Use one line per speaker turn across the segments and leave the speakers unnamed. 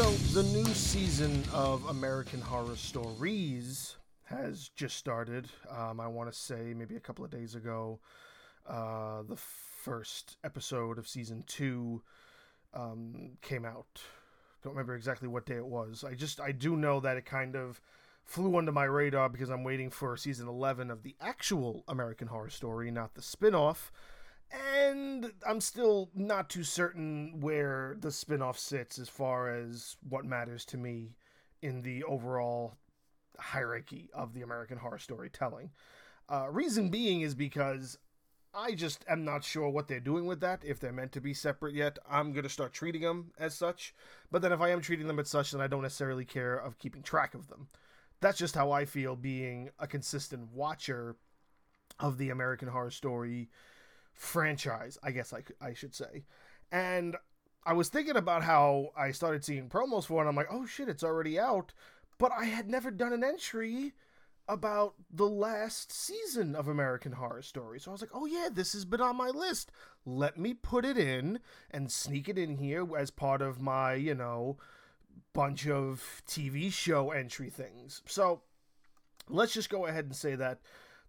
So, the new season of American Horror Stories has just started. Um, I want to say maybe a couple of days ago, uh, the first episode of season two um, came out. Don't remember exactly what day it was. I just I do know that it kind of flew under my radar because I'm waiting for season 11 of the actual American Horror Story, not the spin-off. And I'm still not too certain where the spin-off sits as far as what matters to me in the overall hierarchy of the American Horror storytelling. Uh, reason being is because I just am not sure what they're doing with that. If they're meant to be separate yet, I'm going to start treating them as such. But then if I am treating them as such, then I don't necessarily care of keeping track of them. That's just how I feel being a consistent watcher of the American Horror Story franchise, I guess I, I should say. And I was thinking about how I started seeing promos for it, I'm like, oh shit, it's already out. But I had never done an entry about the last season of American Horror Story. So I was like, oh yeah, this has been on my list. Let me put it in and sneak it in here as part of my, you know, bunch of TV show entry things. So let's just go ahead and say that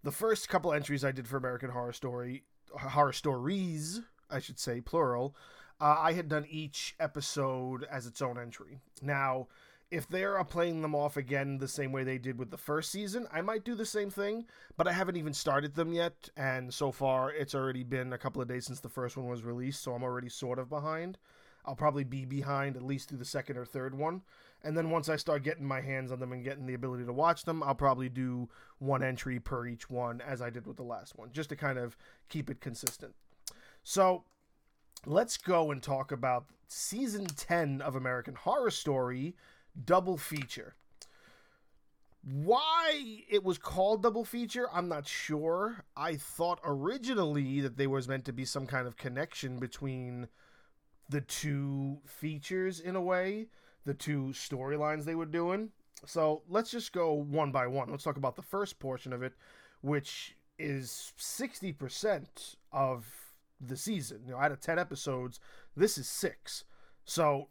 the first couple entries I did for American Horror Story, Horror Stories, I should say, plural, uh, I had done each episode as its own entry. Now, if they're playing them off again the same way they did with the first season, I might do the same thing, but I haven't even started them yet, and so far it's already been a couple of days since the first one was released, so I'm already sort of behind. I'll probably be behind at least through the second or third one. And then once I start getting my hands on them and getting the ability to watch them, I'll probably do one entry per each one as I did with the last one, just to kind of keep it consistent. So let's go and talk about season 10 of American Horror Story double feature. Why it was called double feature, I'm not sure. I thought originally that there was meant to be some kind of connection between the two features in a way, the two storylines they were doing. So let's just go one by one. Let's talk about the first portion of it, which is 60% of the season. You know, out of 10 episodes, this is six. So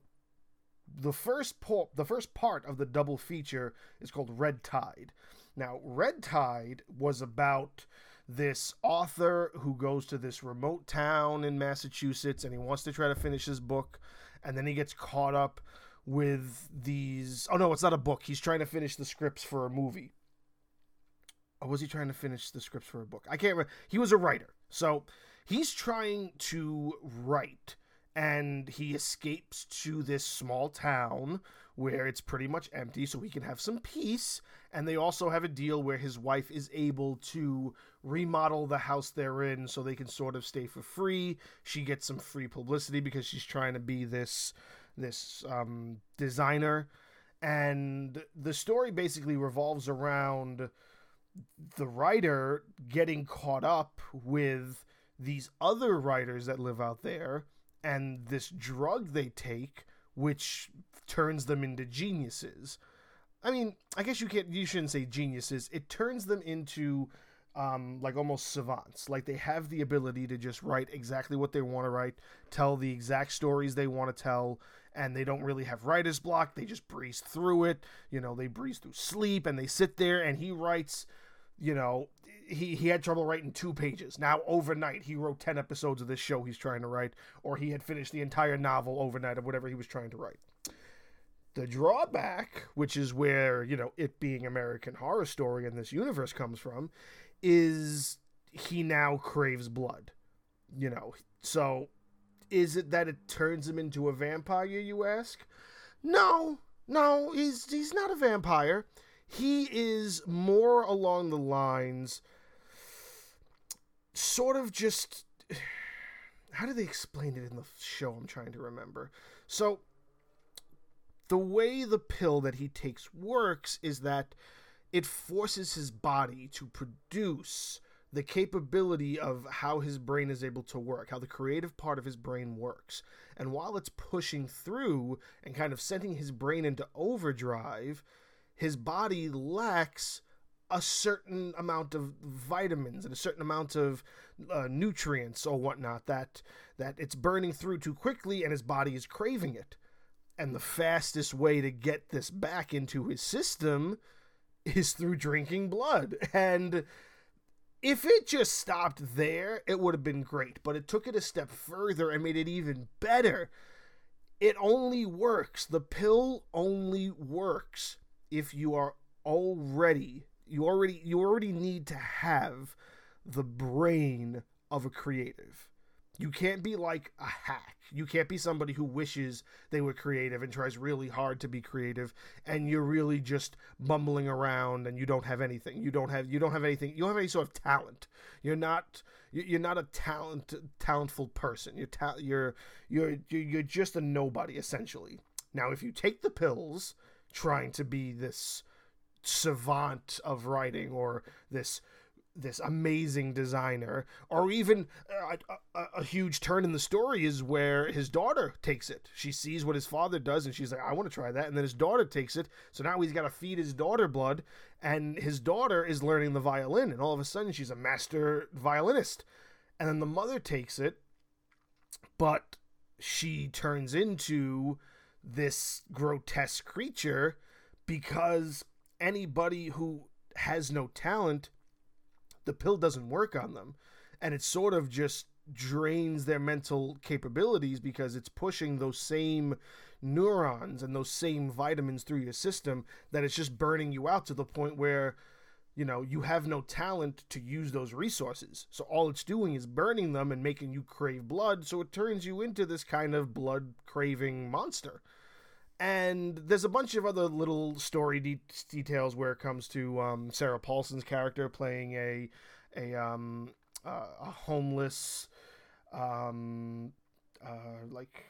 the first po- the first part of the double feature is called Red Tide. Now, Red Tide was about this author who goes to this remote town in Massachusetts and he wants to try to finish his book and then he gets caught up with these oh no it's not a book. He's trying to finish the scripts for a movie. Or was he trying to finish the scripts for a book? I can't remember he was a writer. So he's trying to write and he escapes to this small town where it's pretty much empty so he can have some peace and they also have a deal where his wife is able to remodel the house they're in so they can sort of stay for free. She gets some free publicity because she's trying to be this this um, designer. And the story basically revolves around the writer getting caught up with these other writers that live out there and this drug they take which turns them into geniuses. I mean i guess you can't you shouldn't say geniuses. It turns them into um, like almost savants. Like they have the ability to just write exactly what they want to write tell the exact stories they want to tell and they don't really have writer's block they just breeze through it you know they breeze through sleep and they sit there and he writes you know he, he had trouble writing two pages. Now, overnight, he wrote 10 episodes of this show he's trying to write, or he had finished the entire novel overnight of whatever he was trying to write. The drawback, which is where, you know, it being American Horror Story in this universe comes from, is he now craves blood. You know, so is it that it turns him into a vampire, you ask? No, no, he's he's not a vampire. He is more along the lines sort of just how do they explain it in the show I'm trying to remember. So the way the pill that he takes works is that it forces his body to produce the capability of how his brain is able to work, how the creative part of his brain works. And while it's pushing through and kind of sending his brain into overdrive, his body lacks a certain amount of vitamins and a certain amount of uh, nutrients or whatnot that that it's burning through too quickly and his body is craving it And the fastest way to get this back into his system is through drinking blood. And if it just stopped there, it would have been great. But it took it a step further and made it even better. It only works. The pill only works if you are already you already you already need to have the brain of a creative. You can't be like a hack. You can't be somebody who wishes they were creative and tries really hard to be creative and you're really just bumbling around and you don't have anything. You don't have you don't have anything. You don't have any sort of talent. You're not you're not a talent talentful person. You're ta- you're you're you're just a nobody essentially. Now if you take the pills trying to be this savant of writing or this this amazing designer or even uh, a, a, a, huge turn in the story is where his daughter takes it. She sees what his father does and she's like i want to try that and then his daughter takes it. So now he's got to feed his daughter blood and his daughter is learning the violin and all of a sudden she's a master violinist. And then the mother takes it but she turns into this grotesque creature because anybody who has no talent, the pill doesn't work on them. And it sort of just drains their mental capabilities because it's pushing those same neurons and those same vitamins through your system that it's just burning you out to the point where you know you have no talent to use those resources. So all it's doing is burning them and making you crave blood. So it turns you into this kind of blood craving monster and there's a bunch of other little story de- details where it comes to um, Sarah Paulson's character playing a a um, uh, a homeless um, uh, like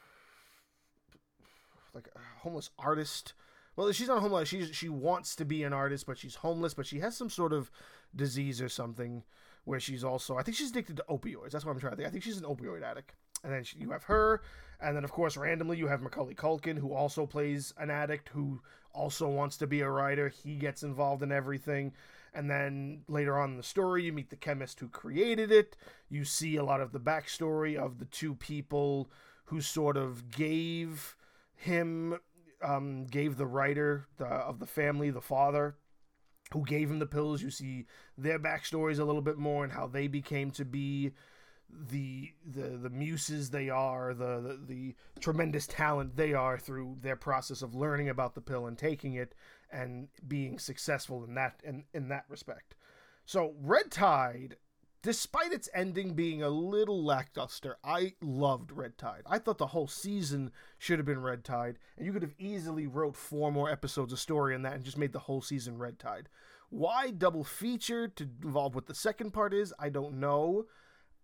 like a homeless artist. Well, she's not homeless. She's she wants to be an artist, but she's homeless. But she has some sort of disease or something where she's also. I think she's addicted to opioids. That's what I'm trying to think. I think she's an opioid addict. And then you have her, and then, of course, randomly, you have Macaulay Culkin, who also plays an addict who also wants to be a writer. He gets involved in everything. And then later on in the story, you meet the chemist who created it. You see a lot of the backstory of the two people who sort of gave him, um, gave the writer the, of the family, the father, who gave him the pills. You see their backstories a little bit more and how they became to be the the the muses they are, the, the, the tremendous talent they are through their process of learning about the pill and taking it and being successful in that in, in that respect. So Red Tide, despite its ending being a little lackluster, I loved Red Tide. I thought the whole season should have been Red Tide, and you could have easily wrote four more episodes of story in that and just made the whole season Red Tide. Why double feature to involve what the second part is, I don't know.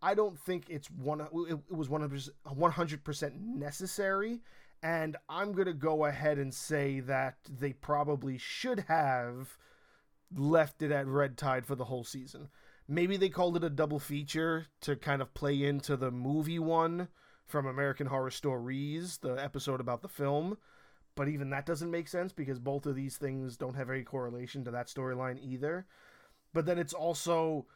I don't think it's one. It, was one hundred percent necessary, and I'm gonna go ahead and say that they probably should have left it at Red Tide for the whole season. Maybe they called it a double feature to kind of play into the movie one from American Horror Stories, the episode about the film. But even that doesn't make sense because both of these things don't have any correlation to that storyline either. But then it's also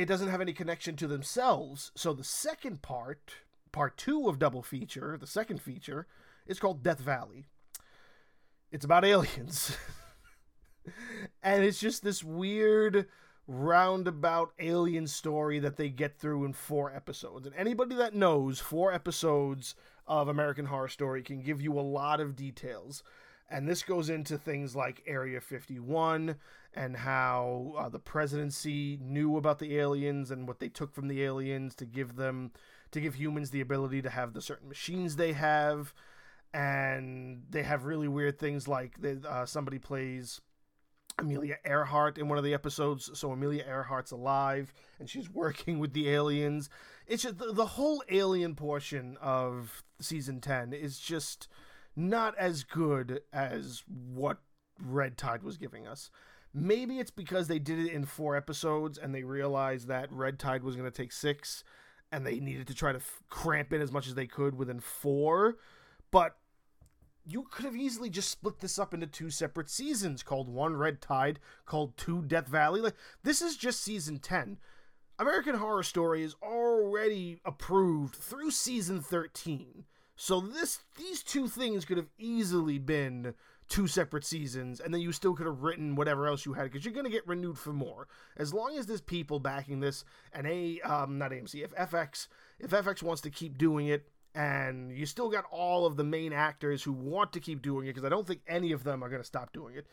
it doesn't have any connection to themselves. So the second part, part two of Double Feature, the second feature, is called Death Valley. It's about aliens. and it's just this weird roundabout alien story that they get through in four episodes. And anybody that knows four episodes of American Horror Story can give you a lot of details. And this goes into things like Area 51 and how uh, the presidency knew about the aliens and what they took from the aliens to give them to give humans the ability to have the certain machines they have and they have really weird things like uh, somebody plays Amelia Earhart in one of the episodes. So Amelia Earhart's alive and she's working with the aliens. It's just the, the whole alien portion of season 10 is just not as good as what Red Tide was giving us. Maybe it's because they did it in four episodes and they realized that Red Tide was going to take six and they needed to try to f- cramp in as much as they could within four. But you could have easily just split this up into two separate seasons called one Red Tide, called two Death Valley. Like this is just season 10. American Horror Story is already approved through season 13. So this these two things could have easily been two separate seasons, and then you still could have written whatever else you had because you're going to get renewed for more. As long as there's people backing this, and a um, not AMC, if FX if FX wants to keep doing it, and you still got all of the main actors who want to keep doing it because I don't think any of them are going to stop doing it.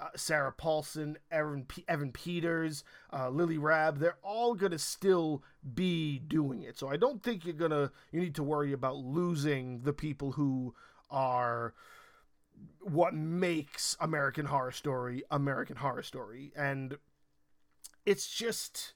Uh, Sarah Paulson, Evan, P- Evan Peters, uh, Lily Rabe, they're all going to still be doing it. So I don't think you're going to, you need to worry about losing the people who are what makes American Horror Story American Horror Story. And it's just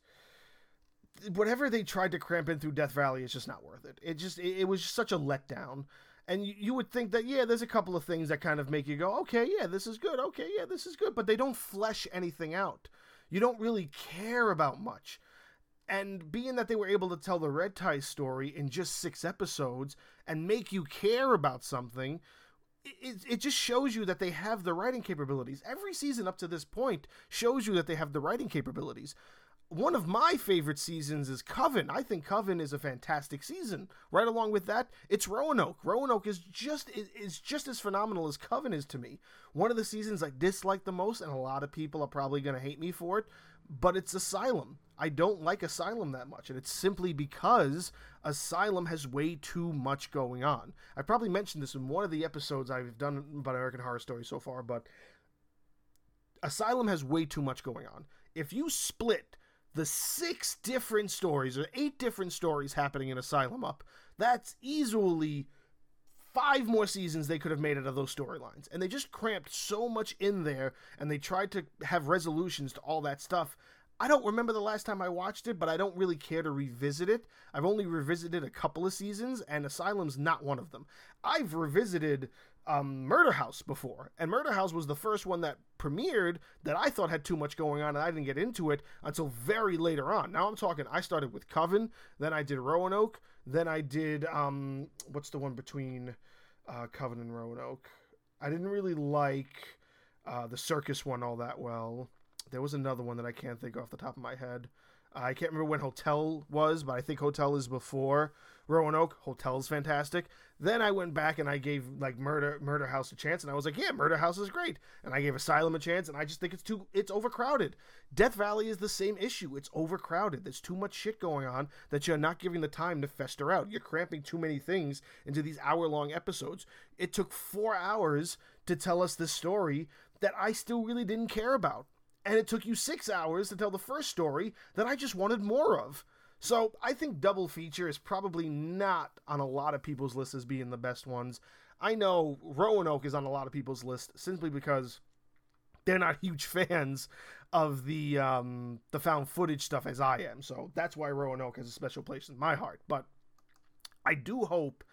whatever they tried to cramp in through Death Valley is just not worth it. It just it, was just such a letdown. And you, you would think that yeah, there's a couple of things that kind of make you go, okay, yeah, this is good. Okay, yeah, this is good, but they don't flesh anything out. You don't really care about much. And being that they were able to tell the Red Tide story in just six episodes and make you care about something, it, it just shows you that they have the writing capabilities. Every season up to this point shows you that they have the writing capabilities one of my favorite seasons is Coven. I think Coven is a fantastic season. Right along with that, it's Roanoke. Roanoke is just is, just as phenomenal as Coven is to me. One of the seasons I dislike the most, and a lot of people are probably going to hate me for it, but it's Asylum. I don't like Asylum that much, and it's simply because Asylum has way too much going on. I probably mentioned this in one of the episodes I've done about American Horror Story so far, but Asylum has way too much going on. If you split the six different stories or eight different stories happening in Asylum up, that's easily five more seasons they could have made out of those storylines. And they just cramped so much in there and they tried to have resolutions to all that stuff. I don't remember the last time I watched it, but I don't really care to revisit it. I've only revisited a couple of seasons, and Asylum's not one of them. I've revisited um, Murder House before, and Murder House was the first one that premiered that I thought had too much going on, and I didn't get into it until very later on. Now I'm talking. I started with Coven, then I did Roanoke, then I did um, what's the one between uh, Coven and Roanoke? I didn't really like uh, the circus one all that well. There was another one that I can't think off the top of my head. I can't remember when Hotel was, but I think Hotel is before Roanoke. Hotel's fantastic. Then I went back and I gave like Murder Murder House a chance, and I was like, yeah, Murder House is great. And I gave Asylum a chance, and I just think it's too it's overcrowded. Death Valley is the same issue. It's overcrowded. There's too much shit going on that you're not giving the time to fester out. You're cramping too many things into these hour long episodes. It took four hours to tell us this story that I still really didn't care about. And it took you six hours to tell the first story that I just wanted more of. So I think Double Feature is probably not on a lot of people's lists as being the best ones. I know Roanoke is on a lot of people's list simply because they're not huge fans of the um, the found footage stuff as I am. So that's why Roanoke has a special place in my heart. But I do hope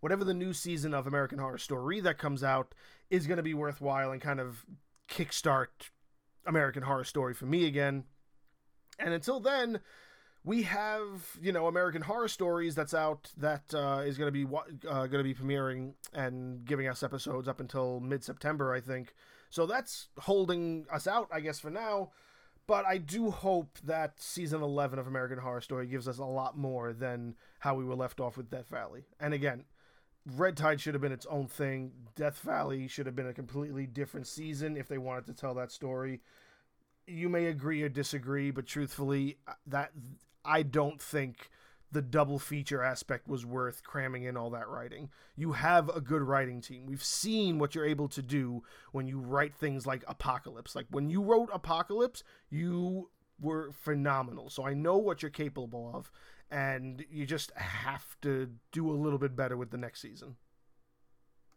whatever the new season of American Horror Story that comes out is going to be worthwhile and kind of kickstart American Horror Story for me again. And until then, we have you know American Horror Stories that's out that uh, is going to be uh, going to be premiering and giving us episodes up until mid September, I think. So that's holding us out, I guess, for now. But I do hope that season 11 of American Horror Story gives us a lot more than how we were left off with Death Valley. And again, Red Tide should have been its own thing. Death Valley should have been a completely different season if they wanted to tell that story. You may agree or disagree, but truthfully, uh, that I don't think the double feature aspect was worth cramming in all that writing. You have a good writing team. We've seen what you're able to do when you write things like Apocalypse. Like when you wrote Apocalypse, you were phenomenal. So I know what you're capable of, and you just have to do a little bit better with the next season.